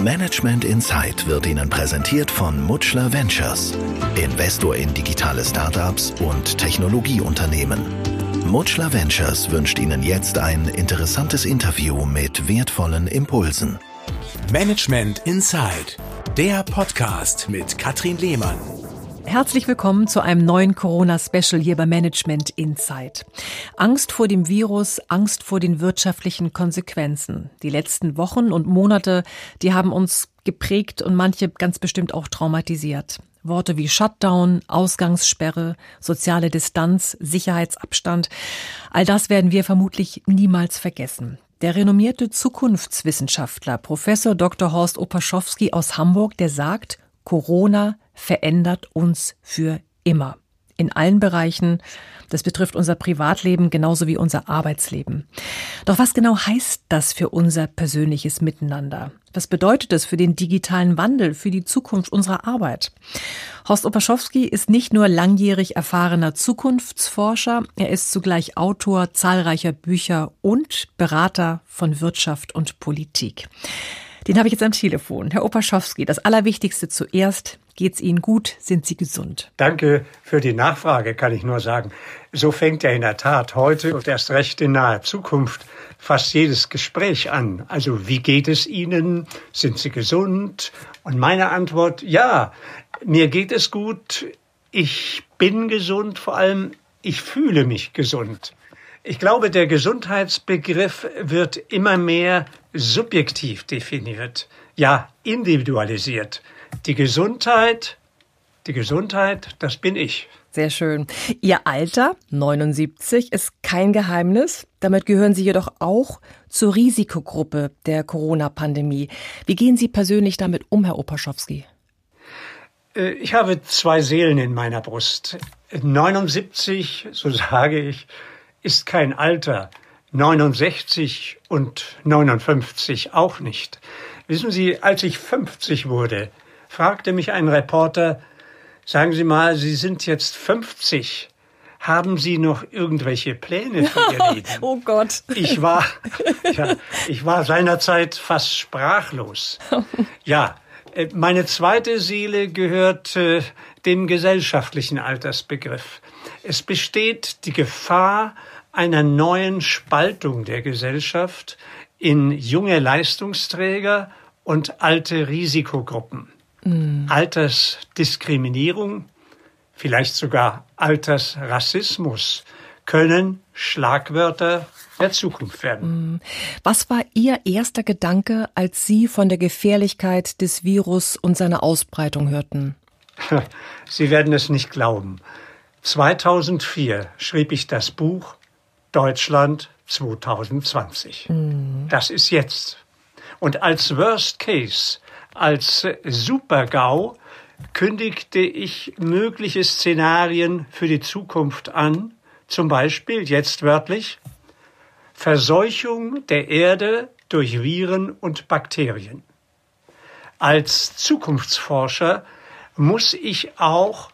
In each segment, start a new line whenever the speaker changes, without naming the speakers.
Management Insight wird Ihnen präsentiert von Mutschler Ventures, Investor in digitale Startups und Technologieunternehmen. Mutschler Ventures wünscht Ihnen jetzt ein interessantes Interview mit wertvollen Impulsen.
Management Insight, der Podcast mit Katrin Lehmann.
Herzlich willkommen zu einem neuen Corona-Special hier bei Management Insight. Angst vor dem Virus, Angst vor den wirtschaftlichen Konsequenzen. Die letzten Wochen und Monate, die haben uns geprägt und manche ganz bestimmt auch traumatisiert. Worte wie Shutdown, Ausgangssperre, soziale Distanz, Sicherheitsabstand, all das werden wir vermutlich niemals vergessen. Der renommierte Zukunftswissenschaftler Professor Dr. Horst Opaschowski aus Hamburg, der sagt, Corona verändert uns für immer. In allen Bereichen. Das betrifft unser Privatleben genauso wie unser Arbeitsleben. Doch was genau heißt das für unser persönliches Miteinander? Was bedeutet es für den digitalen Wandel, für die Zukunft unserer Arbeit? Horst Opaschowski ist nicht nur langjährig erfahrener Zukunftsforscher, er ist zugleich Autor zahlreicher Bücher und Berater von Wirtschaft und Politik. Den habe ich jetzt am Telefon. Herr Opaschowski, das Allerwichtigste zuerst. Geht's Ihnen gut? Sind Sie gesund?
Danke für die Nachfrage, kann ich nur sagen. So fängt ja in der Tat heute und erst recht in naher Zukunft fast jedes Gespräch an. Also wie geht es Ihnen? Sind Sie gesund? Und meine Antwort, ja, mir geht es gut. Ich bin gesund, vor allem ich fühle mich gesund. Ich glaube, der Gesundheitsbegriff wird immer mehr subjektiv definiert, ja individualisiert. Die Gesundheit, die Gesundheit, das bin ich.
Sehr schön. Ihr Alter, 79, ist kein Geheimnis. Damit gehören Sie jedoch auch zur Risikogruppe der Corona-Pandemie. Wie gehen Sie persönlich damit um, Herr Opaschowski?
Äh, ich habe zwei Seelen in meiner Brust. 79, so sage ich, ist kein Alter. 69 und 59 auch nicht. Wissen Sie, als ich 50 wurde, fragte mich ein Reporter, sagen Sie mal, Sie sind jetzt 50. Haben Sie noch irgendwelche Pläne für Ihr Leben?
oh Gott.
Ich war, ja, ich war seinerzeit fast sprachlos. Ja, meine zweite Seele gehört äh, dem gesellschaftlichen Altersbegriff. Es besteht die Gefahr einer neuen Spaltung der Gesellschaft in junge Leistungsträger und alte Risikogruppen. Mhm. Altersdiskriminierung, vielleicht sogar Altersrassismus können Schlagwörter der Zukunft werden. Mhm.
Was war Ihr erster Gedanke, als Sie von der Gefährlichkeit des Virus und seiner Ausbreitung hörten?
Sie werden es nicht glauben. 2004 schrieb ich das Buch Deutschland 2020. Mhm. Das ist jetzt. Und als Worst Case, als Super-GAU, kündigte ich mögliche Szenarien für die Zukunft an, zum Beispiel jetzt wörtlich Verseuchung der Erde durch Viren und Bakterien. Als Zukunftsforscher muss ich auch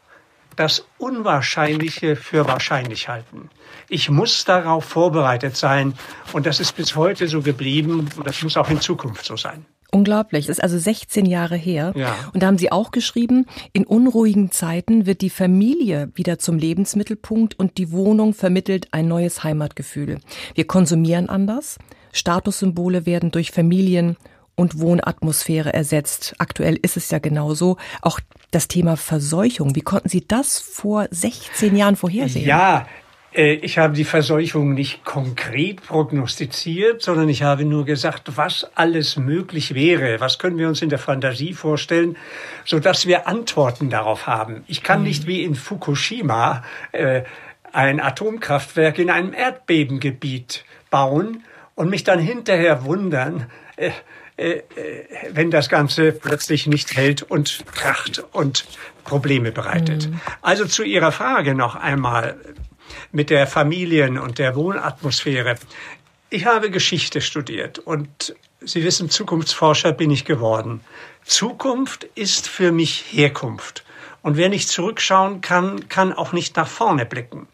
das Unwahrscheinliche für wahrscheinlich halten. Ich muss darauf vorbereitet sein und das ist bis heute so geblieben und das muss auch in Zukunft so sein.
Unglaublich. Das ist also 16 Jahre her.
Ja.
Und da haben Sie auch geschrieben, in unruhigen Zeiten wird die Familie wieder zum Lebensmittelpunkt und die Wohnung vermittelt ein neues Heimatgefühl. Wir konsumieren anders. Statussymbole werden durch Familien und Wohnatmosphäre ersetzt. Aktuell ist es ja genauso. Auch das Thema Verseuchung. Wie konnten Sie das vor 16 Jahren vorhersehen?
Ja, ich habe die Verseuchung nicht konkret prognostiziert, sondern ich habe nur gesagt, was alles möglich wäre. Was können wir uns in der Fantasie vorstellen, so dass wir Antworten darauf haben. Ich kann mhm. nicht wie in Fukushima äh, ein Atomkraftwerk in einem Erdbebengebiet bauen und mich dann hinterher wundern, äh, äh, äh, wenn das Ganze plötzlich nicht hält und kracht und Probleme bereitet. Mhm. Also zu Ihrer Frage noch einmal mit der Familien- und der Wohnatmosphäre. Ich habe Geschichte studiert und Sie wissen, Zukunftsforscher bin ich geworden. Zukunft ist für mich Herkunft. Und wer nicht zurückschauen kann, kann auch nicht nach vorne blicken.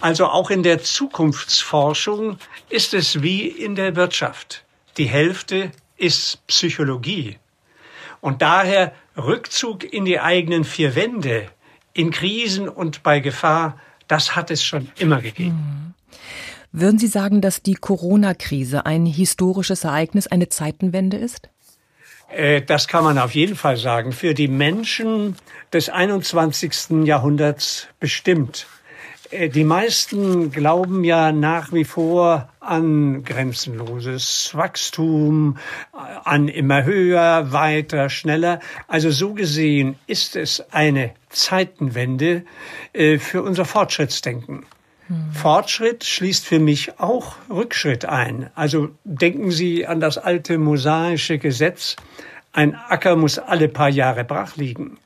Also auch in der Zukunftsforschung ist es wie in der Wirtschaft. Die Hälfte ist Psychologie Und daher Rückzug in die eigenen vier Wände, in Krisen und bei Gefahr, das hat es schon immer gegeben.
Würden Sie sagen, dass die Corona-Krise ein historisches Ereignis, eine Zeitenwende ist?
Äh, das kann man auf jeden Fall sagen. Für die Menschen des 21. Jahrhunderts bestimmt. Äh, die meisten glauben ja nach wie vor an grenzenloses Wachstum, äh, an immer höher, weiter, schneller. Also so gesehen ist es eine Zeitenwende für unser Fortschrittsdenken. Hm. Fortschritt schließt für mich auch Rückschritt ein. Also denken Sie an das alte mosaische Gesetz. Ein Acker muss alle paar Jahre brach liegen,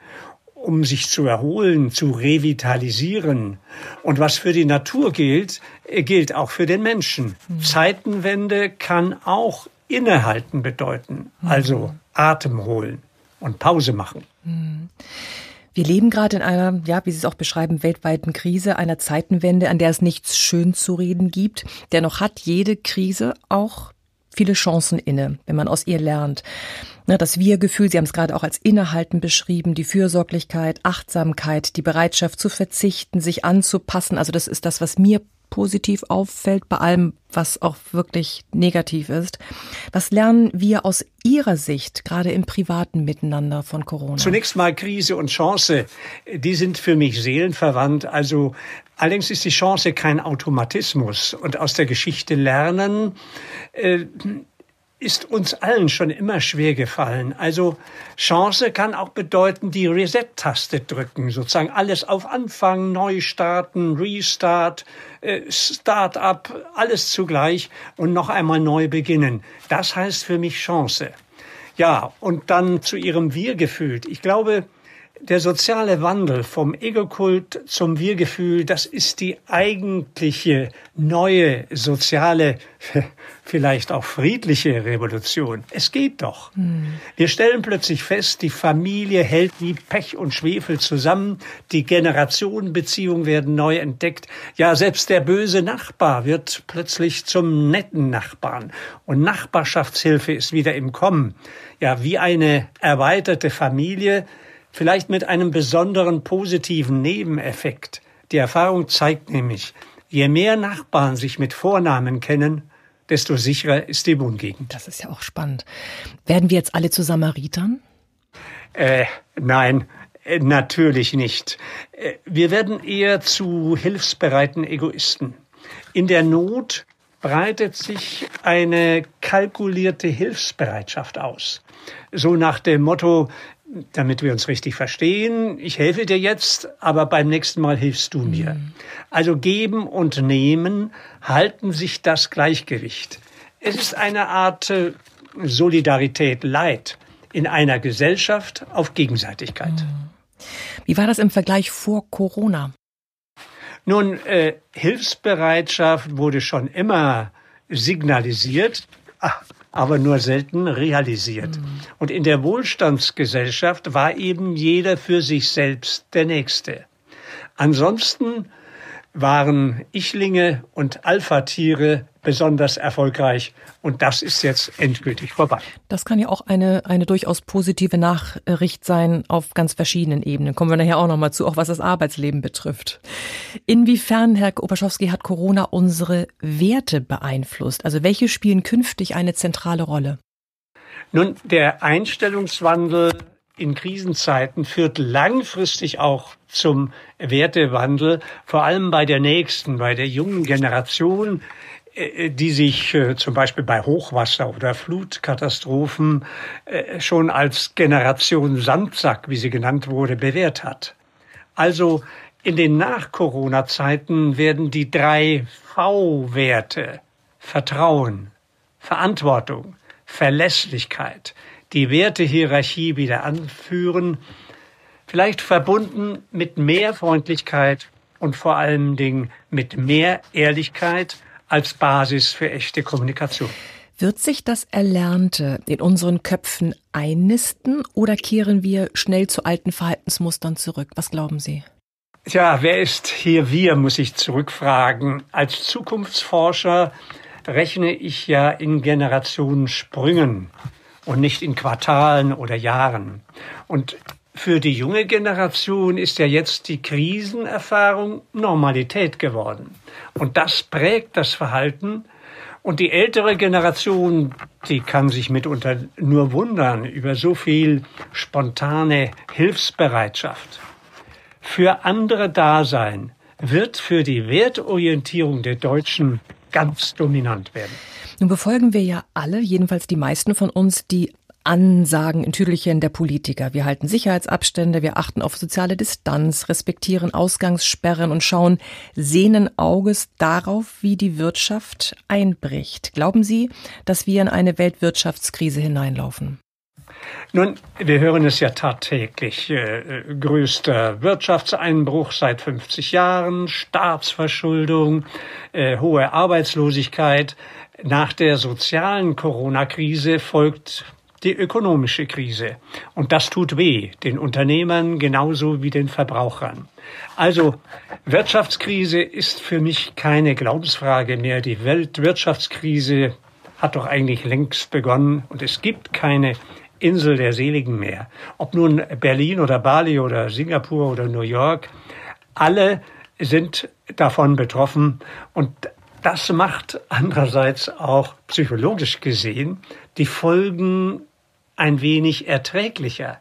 um sich zu erholen, zu revitalisieren. Und was für die Natur gilt, äh, gilt auch für den Menschen. Mhm. Zeitenwende kann auch innehalten bedeuten, also hm. Atem holen und Pause machen. Mhm.
Wir leben gerade in einer, ja, wie Sie es auch beschreiben, weltweiten Krise, einer Zeitenwende, an der es nichts schön zu reden gibt. Dennoch hat jede Krise auch viele Chancen inne, wenn man aus ihr lernt. Das Wir-Gefühl, Sie haben es gerade auch als Innehalten beschrieben, die Fürsorglichkeit, Achtsamkeit, die Bereitschaft zu verzichten, sich anzupassen. Also das ist das, was mir positiv auffällt, bei allem, was auch wirklich negativ ist. Was lernen wir aus Ihrer Sicht, gerade im privaten Miteinander von Corona?
Zunächst mal Krise und Chance, die sind für mich seelenverwandt. Also allerdings ist die Chance kein Automatismus. Und aus der Geschichte lernen, äh, ist uns allen schon immer schwer gefallen. Also Chance kann auch bedeuten, die Reset-Taste drücken, sozusagen alles auf Anfang, neu starten, Restart, äh, Start-up, alles zugleich und noch einmal neu beginnen. Das heißt für mich Chance. Ja, und dann zu Ihrem Wir-Gefühl. Ich glaube, der soziale Wandel vom Egokult zum Wir-Gefühl, das ist die eigentliche neue soziale, vielleicht auch friedliche Revolution. Es geht doch. Hm. Wir stellen plötzlich fest, die Familie hält wie Pech und Schwefel zusammen, die Generationenbeziehungen werden neu entdeckt. Ja, selbst der böse Nachbar wird plötzlich zum netten Nachbarn und Nachbarschaftshilfe ist wieder im Kommen. Ja, wie eine erweiterte Familie vielleicht mit einem besonderen positiven Nebeneffekt. Die Erfahrung zeigt nämlich, je mehr Nachbarn sich mit Vornamen kennen, desto sicherer ist die Wohngegend.
Das ist ja auch spannend. Werden wir jetzt alle zu Samaritern?
Äh, nein, äh, natürlich nicht. Äh, wir werden eher zu hilfsbereiten Egoisten. In der Not breitet sich eine kalkulierte Hilfsbereitschaft aus. So nach dem Motto, damit wir uns richtig verstehen, ich helfe dir jetzt, aber beim nächsten Mal hilfst du mir. Mhm. Also geben und nehmen halten sich das Gleichgewicht. Es ist eine Art äh, Solidarität Leid in einer Gesellschaft auf Gegenseitigkeit. Mhm.
Wie war das im Vergleich vor Corona?
Nun, äh, Hilfsbereitschaft wurde schon immer signalisiert. Ach, aber nur selten realisiert. Mhm. Und in der Wohlstandsgesellschaft war eben jeder für sich selbst der Nächste. Ansonsten waren Ichlinge und Alpha-Tiere besonders erfolgreich. Und das ist jetzt endgültig vorbei.
Das kann ja auch eine, eine durchaus positive Nachricht sein auf ganz verschiedenen Ebenen. Kommen wir nachher auch nochmal zu, auch was das Arbeitsleben betrifft. Inwiefern, Herr Oberschowski, hat Corona unsere Werte beeinflusst? Also welche spielen künftig eine zentrale Rolle?
Nun, der Einstellungswandel in Krisenzeiten führt langfristig auch zum Wertewandel, vor allem bei der nächsten, bei der jungen Generation, äh, die sich äh, zum Beispiel bei Hochwasser oder Flutkatastrophen äh, schon als Generation Sandsack, wie sie genannt wurde, bewährt hat. Also in den Nach-Corona-Zeiten werden die drei V-Werte Vertrauen, Verantwortung, Verlässlichkeit, die Wertehierarchie wieder anführen, vielleicht verbunden mit mehr Freundlichkeit und vor allen Dingen mit mehr Ehrlichkeit als Basis für echte Kommunikation.
Wird sich das Erlernte in unseren Köpfen einnisten oder kehren wir schnell zu alten Verhaltensmustern zurück? Was glauben Sie?
Tja, wer ist hier wir, muss ich zurückfragen. Als Zukunftsforscher rechne ich ja in Generationensprüngen. Und nicht in Quartalen oder Jahren. Und für die junge Generation ist ja jetzt die Krisenerfahrung Normalität geworden. Und das prägt das Verhalten. Und die ältere Generation, die kann sich mitunter nur wundern über so viel spontane Hilfsbereitschaft. Für andere Dasein wird für die Wertorientierung der Deutschen ganz dominant werden.
Nun befolgen wir ja alle, jedenfalls die meisten von uns, die Ansagen in Tüdelchen der Politiker. Wir halten Sicherheitsabstände, wir achten auf soziale Distanz, respektieren Ausgangssperren und schauen sehnen Auges darauf, wie die Wirtschaft einbricht. Glauben Sie, dass wir in eine Weltwirtschaftskrise hineinlaufen?
Nun, wir hören es ja tagtäglich. Äh, größter Wirtschaftseinbruch seit 50 Jahren, Staatsverschuldung, äh, hohe Arbeitslosigkeit. Nach der sozialen Corona-Krise folgt die ökonomische Krise. Und das tut weh, den Unternehmern genauso wie den Verbrauchern. Also Wirtschaftskrise ist für mich keine Glaubensfrage mehr. Die Weltwirtschaftskrise hat doch eigentlich längst begonnen und es gibt keine Insel der Seligen mehr. Ob nun Berlin oder Bali oder Singapur oder New York, alle sind davon betroffen und das macht andererseits auch psychologisch gesehen die Folgen ein wenig erträglicher,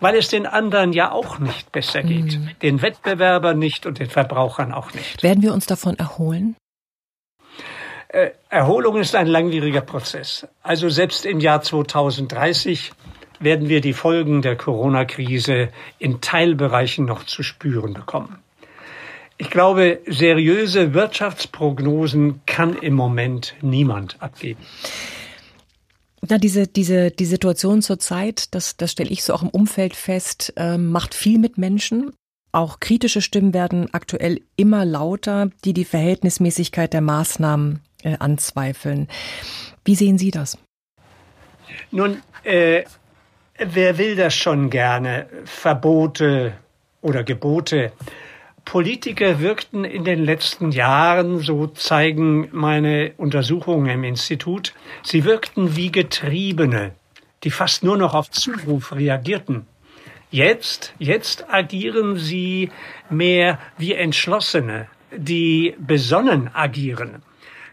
weil es den anderen ja auch nicht besser geht, mhm. den Wettbewerbern nicht und den Verbrauchern auch nicht.
Werden wir uns davon erholen?
Äh, Erholung ist ein langwieriger Prozess. Also selbst im Jahr 2030 werden wir die Folgen der Corona-Krise in Teilbereichen noch zu spüren bekommen. Ich glaube, seriöse Wirtschaftsprognosen kann im Moment niemand abgeben.
Na, diese, diese, die Situation zurzeit, das, das stelle ich so auch im Umfeld fest, äh, macht viel mit Menschen. Auch kritische Stimmen werden aktuell immer lauter, die die Verhältnismäßigkeit der Maßnahmen äh, anzweifeln. Wie sehen Sie das?
Nun, äh, wer will das schon gerne? Verbote oder Gebote Politiker wirkten in den letzten Jahren, so zeigen meine Untersuchungen im Institut, sie wirkten wie Getriebene, die fast nur noch auf Zuruf reagierten. Jetzt, jetzt agieren sie mehr wie Entschlossene, die besonnen agieren.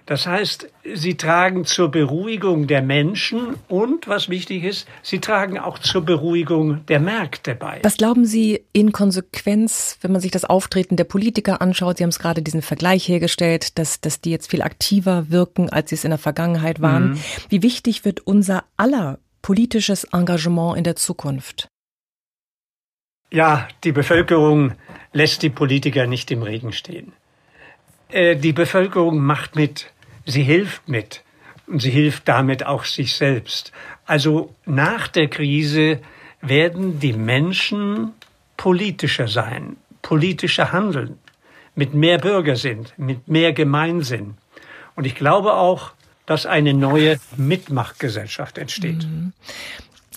Das heißt, sie tragen zur Beruhigung der Menschen und, was wichtig ist, sie tragen auch zur Beruhigung der Märkte bei.
Was glauben Sie in Konsequenz, wenn man sich das Auftreten der Politiker anschaut? Sie haben es gerade diesen Vergleich hergestellt, dass, dass die jetzt viel aktiver wirken, als sie es in der Vergangenheit waren. Mhm. Wie wichtig wird unser aller politisches Engagement in der Zukunft?
Ja, die Bevölkerung lässt die Politiker nicht im Regen stehen. Äh, die Bevölkerung macht mit. Sie hilft mit und sie hilft damit auch sich selbst. Also nach der Krise werden die Menschen politischer sein, politischer handeln, mit mehr Bürgersinn, mit mehr Gemeinsinn. Und ich glaube auch, dass eine neue Mitmachgesellschaft entsteht.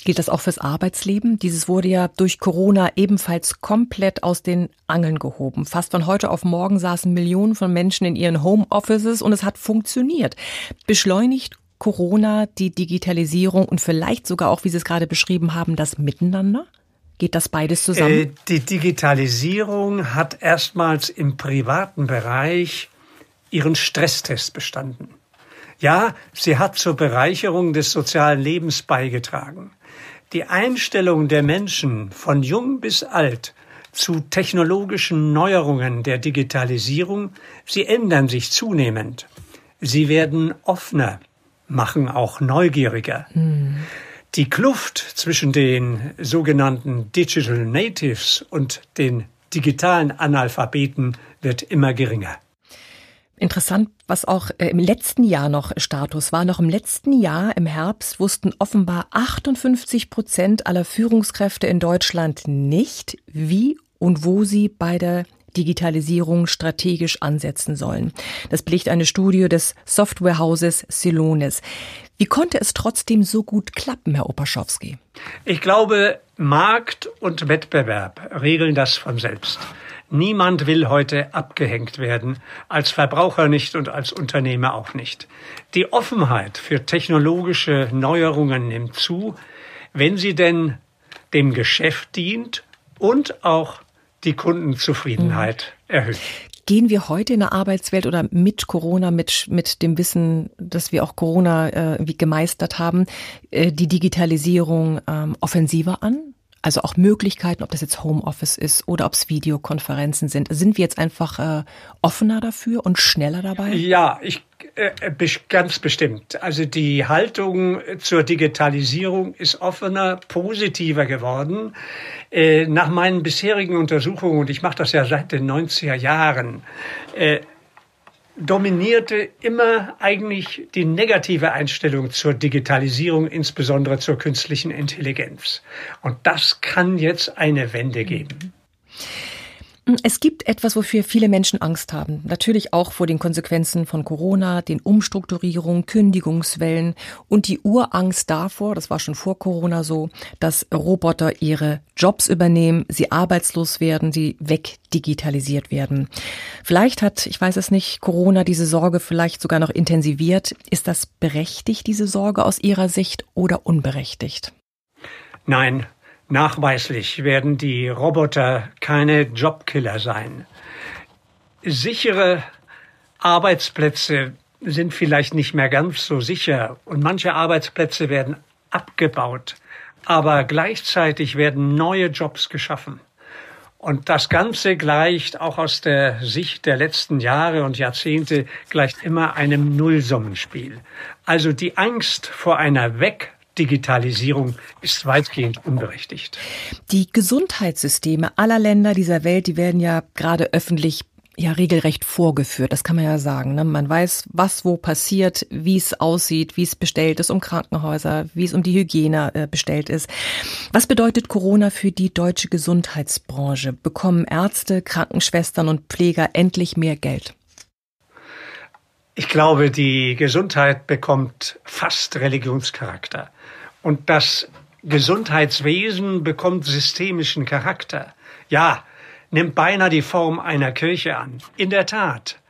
Gilt das auch fürs Arbeitsleben? Dieses wurde ja durch Corona ebenfalls komplett aus den Angeln gehoben. Fast von heute auf morgen saßen Millionen von Menschen in ihren Homeoffices und es hat funktioniert. Beschleunigt Corona die Digitalisierung und vielleicht sogar auch, wie Sie es gerade beschrieben haben, das Miteinander? Geht das beides zusammen? Äh,
die Digitalisierung hat erstmals im privaten Bereich ihren Stresstest bestanden. Ja, sie hat zur Bereicherung des sozialen Lebens beigetragen. Die Einstellung der Menschen von jung bis alt zu technologischen Neuerungen der Digitalisierung, sie ändern sich zunehmend. Sie werden offener, machen auch neugieriger. Hm. Die Kluft zwischen den sogenannten Digital Natives und den digitalen Analphabeten wird immer geringer.
Interessant, was auch äh, im letzten Jahr noch Status war. Noch im letzten Jahr, im Herbst, wussten offenbar 58 Prozent aller Führungskräfte in Deutschland nicht, wie und wo sie bei der Digitalisierung strategisch ansetzen sollen. Das belegt eine Studie des Softwarehauses Celonis. Wie konnte es trotzdem so gut klappen, Herr Opaschowski?
Ich glaube, Markt und Wettbewerb regeln das von selbst. Niemand will heute abgehängt werden, als Verbraucher nicht und als Unternehmer auch nicht. Die Offenheit für technologische Neuerungen nimmt zu, wenn sie denn dem Geschäft dient und auch die Kundenzufriedenheit mhm. erhöht.
Gehen wir heute in der Arbeitswelt oder mit Corona, mit, mit dem Wissen, dass wir auch Corona äh, gemeistert haben, äh, die Digitalisierung ähm, offensiver an? Also auch Möglichkeiten, ob das jetzt Homeoffice ist oder ob es Videokonferenzen sind. Sind wir jetzt einfach äh, offener dafür und schneller dabei?
Ja, ich äh, ganz bestimmt. Also die Haltung zur Digitalisierung ist offener, positiver geworden. Äh, nach meinen bisherigen Untersuchungen, und ich mache das ja seit den 90er Jahren, äh, dominierte immer eigentlich die negative Einstellung zur Digitalisierung, insbesondere zur künstlichen Intelligenz. Und das kann jetzt eine Wende geben.
Es gibt etwas, wofür viele Menschen Angst haben. Natürlich auch vor den Konsequenzen von Corona, den Umstrukturierungen, Kündigungswellen und die Urangst davor, das war schon vor Corona so, dass Roboter ihre Jobs übernehmen, sie arbeitslos werden, sie wegdigitalisiert werden. Vielleicht hat, ich weiß es nicht, Corona diese Sorge vielleicht sogar noch intensiviert. Ist das berechtigt, diese Sorge aus Ihrer Sicht oder unberechtigt?
Nein, Nachweislich werden die Roboter keine Jobkiller sein. Sichere Arbeitsplätze sind vielleicht nicht mehr ganz so sicher und manche Arbeitsplätze werden abgebaut, aber gleichzeitig werden neue Jobs geschaffen. Und das Ganze gleicht auch aus der Sicht der letzten Jahre und Jahrzehnte gleicht immer einem Nullsummenspiel. Also die Angst vor einer Weg Digitalisierung ist weitgehend unberechtigt.
Die Gesundheitssysteme aller Länder dieser Welt, die werden ja gerade öffentlich ja regelrecht vorgeführt. Das kann man ja sagen. Ne? Man weiß, was wo passiert, wie es aussieht, wie es bestellt ist um Krankenhäuser, wie es um die Hygiene äh, bestellt ist. Was bedeutet Corona für die deutsche Gesundheitsbranche? Bekommen Ärzte, Krankenschwestern und Pfleger endlich mehr Geld?
Ich glaube, die Gesundheit bekommt fast Religionscharakter. Und das Gesundheitswesen bekommt systemischen Charakter. Ja, nimmt beinahe die Form einer Kirche an. In der Tat.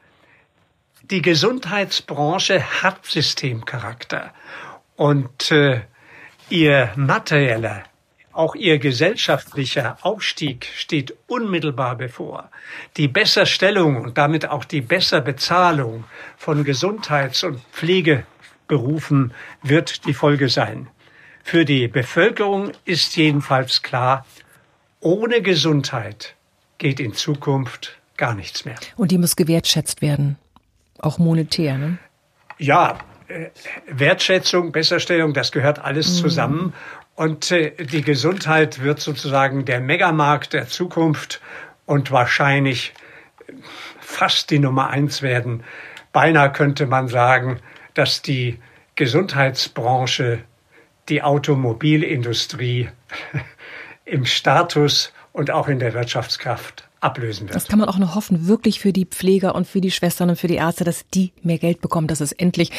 Die Gesundheitsbranche hat Systemcharakter. Und äh, ihr materieller auch ihr gesellschaftlicher Aufstieg steht unmittelbar bevor. Die Besserstellung und damit auch die Besserbezahlung von Gesundheits- und Pflegeberufen wird die Folge sein. Für die Bevölkerung ist jedenfalls klar, ohne Gesundheit geht in Zukunft gar nichts mehr.
Und die muss gewertschätzt werden, auch monetär, ne?
Ja, äh, Wertschätzung, Besserstellung, das gehört alles mhm. zusammen. Und äh, die Gesundheit wird sozusagen der Megamarkt der Zukunft und wahrscheinlich fast die Nummer eins werden. Beinahe könnte man sagen, dass die Gesundheitsbranche die Automobilindustrie im Status und auch in der Wirtschaftskraft ablösen wird.
Das kann man auch nur hoffen, wirklich für die Pfleger und für die Schwestern und für die Ärzte, dass die mehr Geld bekommen, dass es endlich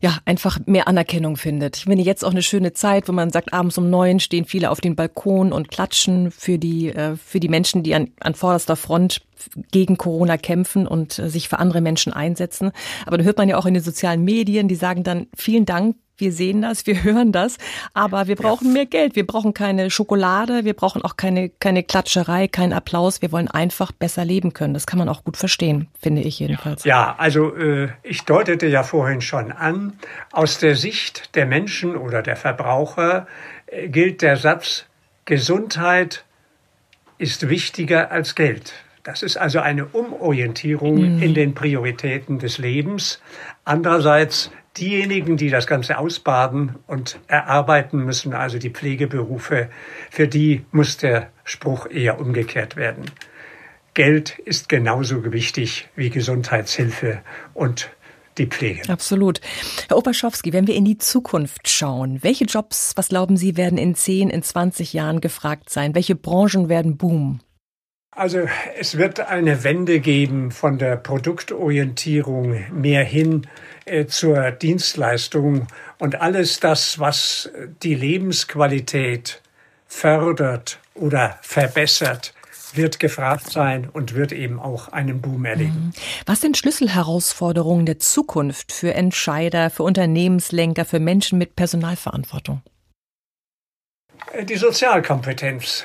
ja, einfach mehr Anerkennung findet. Ich finde jetzt auch eine schöne Zeit, wo man sagt, abends um neun stehen viele auf den Balkon und klatschen für die, äh, für die Menschen, die an, an vorderster Front gegen Corona kämpfen und äh, sich für andere Menschen einsetzen. Aber da hört man ja auch in den sozialen Medien, die sagen dann, vielen Dank wir sehen das, wir hören das, aber wir brauchen ja. mehr Geld. Wir brauchen keine Schokolade, wir brauchen auch keine, keine Klatscherei, keinen Applaus. Wir wollen einfach besser leben können. Das kann man auch gut verstehen, finde ich jedenfalls.
Ja, also äh, ich deutete ja vorhin schon an, aus der Sicht der Menschen oder der Verbraucher äh, gilt der Satz, Gesundheit ist wichtiger als Geld. Das ist also eine Umorientierung mhm. in den Prioritäten des Lebens. Andererseits diejenigen, die das Ganze ausbaden und erarbeiten müssen, also die Pflegeberufe, für die muss der Spruch eher umgekehrt werden. Geld ist genauso wichtig wie Gesundheitshilfe und die Pflege.
Absolut. Herr Opaschowski, wenn wir in die Zukunft schauen, welche Jobs, was glauben Sie, werden in 10, in 20 Jahren gefragt sein? Welche Branchen werden boomen?
Also es wird eine Wende geben von der Produktorientierung mehr hin äh, zur Dienstleistung und alles das, was die Lebensqualität fördert oder verbessert, wird gefragt sein und wird eben auch einen Boom erleben. Mhm.
Was sind Schlüsselherausforderungen der Zukunft für Entscheider, für Unternehmenslenker, für Menschen mit Personalverantwortung?
Die Sozialkompetenz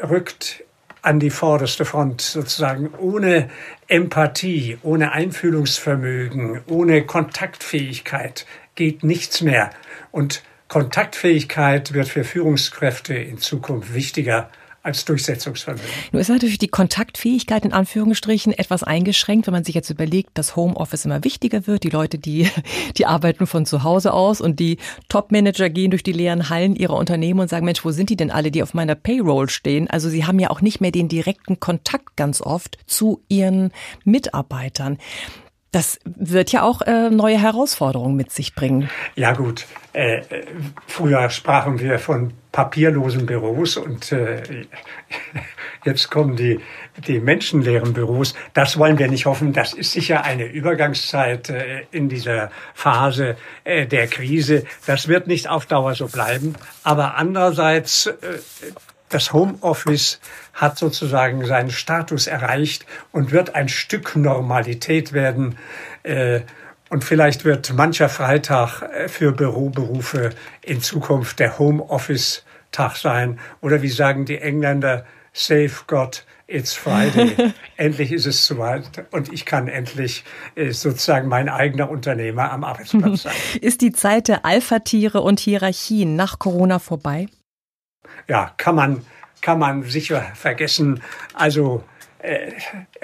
rückt an die vorderste Front sozusagen. Ohne Empathie, ohne Einfühlungsvermögen, ohne Kontaktfähigkeit geht nichts mehr. Und Kontaktfähigkeit wird für Führungskräfte in Zukunft wichtiger als Durchsetzungsvermögen.
Nun ist natürlich die Kontaktfähigkeit in Anführungsstrichen etwas eingeschränkt, wenn man sich jetzt überlegt, dass Homeoffice immer wichtiger wird. Die Leute, die, die arbeiten von zu Hause aus und die Top-Manager gehen durch die leeren Hallen ihrer Unternehmen und sagen, Mensch, wo sind die denn alle, die auf meiner Payroll stehen? Also sie haben ja auch nicht mehr den direkten Kontakt ganz oft zu ihren Mitarbeitern. Das wird ja auch äh, neue Herausforderungen mit sich bringen.
Ja gut, äh, früher sprachen wir von papierlosen Büros und äh, jetzt kommen die, die menschenleeren Büros. Das wollen wir nicht hoffen. Das ist sicher eine Übergangszeit äh, in dieser Phase äh, der Krise. Das wird nicht auf Dauer so bleiben. Aber andererseits, äh, das Homeoffice hat sozusagen seinen Status erreicht und wird ein Stück Normalität werden. Äh, und vielleicht wird mancher Freitag äh, für Büroberufe in Zukunft der Homeoffice-Tag sein. Oder wie sagen die Engländer, Save God, it's Friday. endlich ist es soweit und ich kann endlich äh, sozusagen mein eigener Unternehmer am Arbeitsplatz sein.
Ist die Zeit der Alpha-Tiere und Hierarchien nach Corona vorbei?
Ja, kann man, kann man sicher vergessen. Also äh,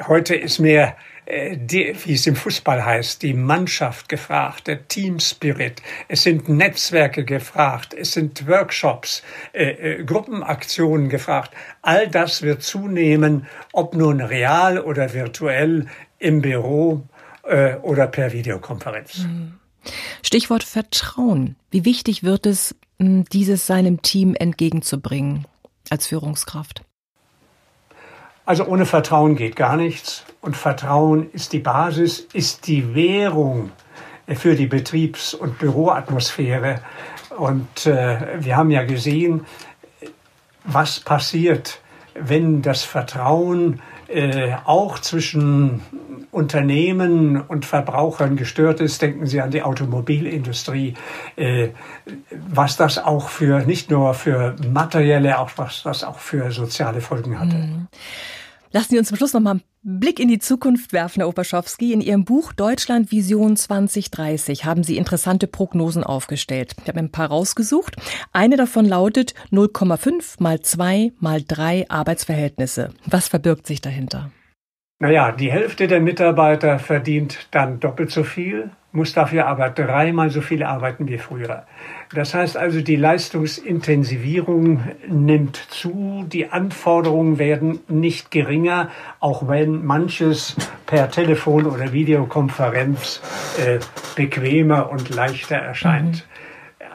heute ist mehr, äh, die, wie es im Fußball heißt, die Mannschaft gefragt, der Team Spirit. Es sind Netzwerke gefragt, es sind Workshops, äh, äh, Gruppenaktionen gefragt. All das wird zunehmen, ob nun real oder virtuell im Büro äh, oder per Videokonferenz.
Mhm. Stichwort Vertrauen. Wie wichtig wird es, dieses seinem Team entgegenzubringen als Führungskraft?
Also ohne Vertrauen geht gar nichts. Und Vertrauen ist die Basis, ist die Währung für die Betriebs- und Büroatmosphäre. Und äh, wir haben ja gesehen, was passiert, wenn das Vertrauen äh, auch zwischen Unternehmen und Verbrauchern gestört ist. Denken Sie an die Automobilindustrie, äh, was das auch für, nicht nur für materielle, auch was das auch für soziale Folgen hatte. Mhm.
Lassen Sie uns zum Schluss noch mal einen Blick in die Zukunft werfen, Herr Opaschowski. In Ihrem Buch Deutschland Vision 2030 haben Sie interessante Prognosen aufgestellt. Ich habe ein paar rausgesucht. Eine davon lautet 0,5 mal 2 mal 3 Arbeitsverhältnisse. Was verbirgt sich dahinter?
Naja, die Hälfte der Mitarbeiter verdient dann doppelt so viel, muss dafür aber dreimal so viel arbeiten wie früher. Das heißt also, die Leistungsintensivierung nimmt zu, die Anforderungen werden nicht geringer, auch wenn manches per Telefon oder Videokonferenz äh, bequemer und leichter erscheint.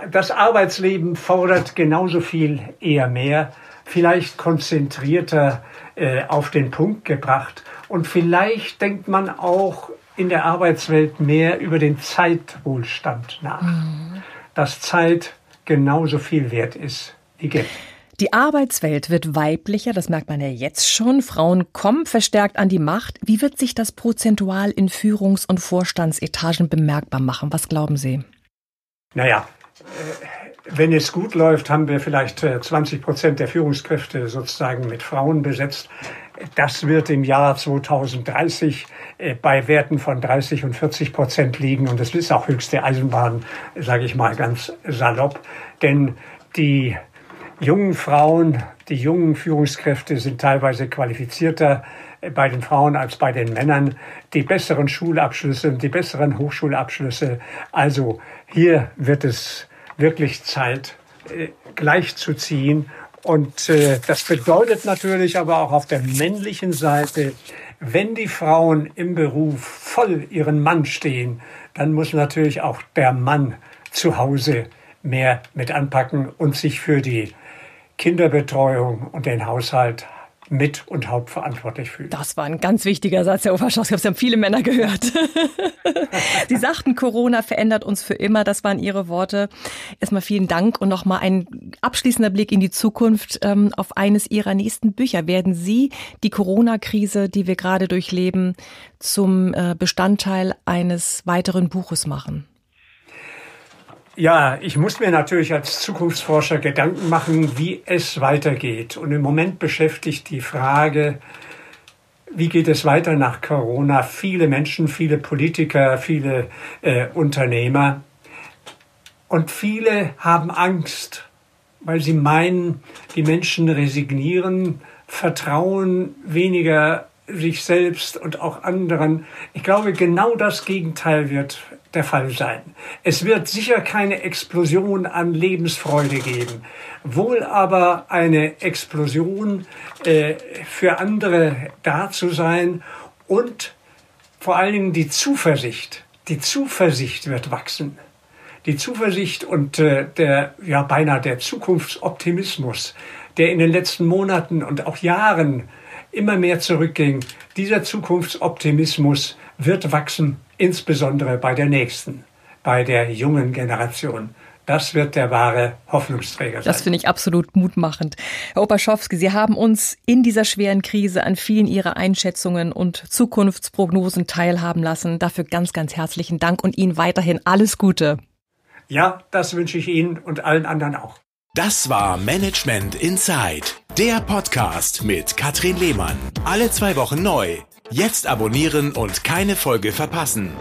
Mhm. Das Arbeitsleben fordert genauso viel, eher mehr, vielleicht konzentrierter äh, auf den Punkt gebracht und vielleicht denkt man auch in der Arbeitswelt mehr über den Zeitwohlstand nach. Mhm. Dass Zeit genauso viel wert ist wie Geld.
Die Arbeitswelt wird weiblicher, das merkt man ja jetzt schon. Frauen kommen verstärkt an die Macht. Wie wird sich das prozentual in Führungs- und Vorstandsetagen bemerkbar machen? Was glauben Sie?
Naja, äh, wenn es gut läuft, haben wir vielleicht 20 äh, Prozent der Führungskräfte sozusagen mit Frauen besetzt. Das wird im Jahr 2030 äh, bei Werten von 30 und 40 Prozent liegen. Und das ist auch höchste Eisenbahn, sage ich mal ganz salopp. Denn die jungen Frauen, die jungen Führungskräfte sind teilweise qualifizierter äh, bei den Frauen als bei den Männern. Die besseren Schulabschlüsse, die besseren Hochschulabschlüsse. Also hier wird es wirklich Zeit, äh, gleichzuziehen und äh, das bedeutet natürlich aber auch auf der männlichen Seite, wenn die Frauen im Beruf voll ihren Mann stehen, dann muss natürlich auch der Mann zu Hause mehr mit anpacken und sich für die Kinderbetreuung und den Haushalt mit und hauptverantwortlich fühlen.
Das war ein ganz wichtiger Satz, Herr habe es haben viele Männer gehört. Sie sagten, Corona verändert uns für immer. Das waren Ihre Worte. Erstmal vielen Dank und nochmal ein abschließender Blick in die Zukunft ähm, auf eines Ihrer nächsten Bücher. Werden Sie die Corona-Krise, die wir gerade durchleben, zum äh, Bestandteil eines weiteren Buches machen?
Ja, ich muss mir natürlich als Zukunftsforscher Gedanken machen, wie es weitergeht. Und im Moment beschäftigt die Frage, wie geht es weiter nach Corona? Viele Menschen, viele Politiker, viele äh, Unternehmer. Und viele haben Angst, weil sie meinen, die Menschen resignieren, vertrauen weniger sich selbst und auch anderen. Ich glaube, genau das Gegenteil wird der Fall sein. Es wird sicher keine Explosion an Lebensfreude geben, wohl aber eine Explosion äh, für andere da zu sein und vor allen Dingen die Zuversicht. Die Zuversicht wird wachsen. Die Zuversicht und äh, der, ja, beinahe der Zukunftsoptimismus, der in den letzten Monaten und auch Jahren immer mehr zurückging, dieser Zukunftsoptimismus wird wachsen, insbesondere bei der nächsten, bei der jungen Generation. Das wird der wahre Hoffnungsträger sein.
Das finde ich absolut mutmachend. Herr Opaschowski, Sie haben uns in dieser schweren Krise an vielen Ihrer Einschätzungen und Zukunftsprognosen teilhaben lassen. Dafür ganz, ganz herzlichen Dank und Ihnen weiterhin alles Gute.
Ja, das wünsche ich Ihnen und allen anderen auch.
Das war Management Inside, der Podcast mit Katrin Lehmann. Alle zwei Wochen neu. Jetzt abonnieren und keine Folge verpassen.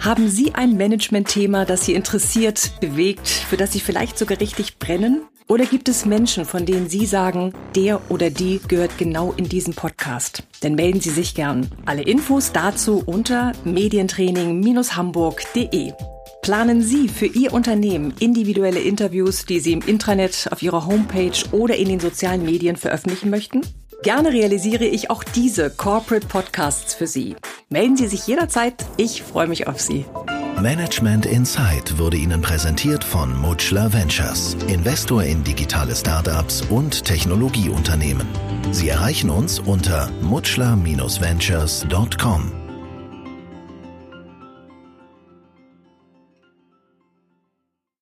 Haben Sie ein Management-Thema, das Sie interessiert, bewegt, für das Sie vielleicht sogar richtig brennen? Oder gibt es Menschen, von denen Sie sagen, der oder die gehört genau in diesen Podcast? Dann melden Sie sich gern. Alle Infos dazu unter medientraining-hamburg.de. Planen Sie für Ihr Unternehmen individuelle Interviews, die Sie im Intranet, auf Ihrer Homepage oder in den sozialen Medien veröffentlichen möchten? Gerne realisiere ich auch diese Corporate Podcasts für Sie. Melden Sie sich jederzeit. Ich freue mich auf Sie.
Management Insight wurde Ihnen präsentiert von Mutschler Ventures, Investor in digitale Startups und Technologieunternehmen. Sie erreichen uns unter mutschler-ventures.com.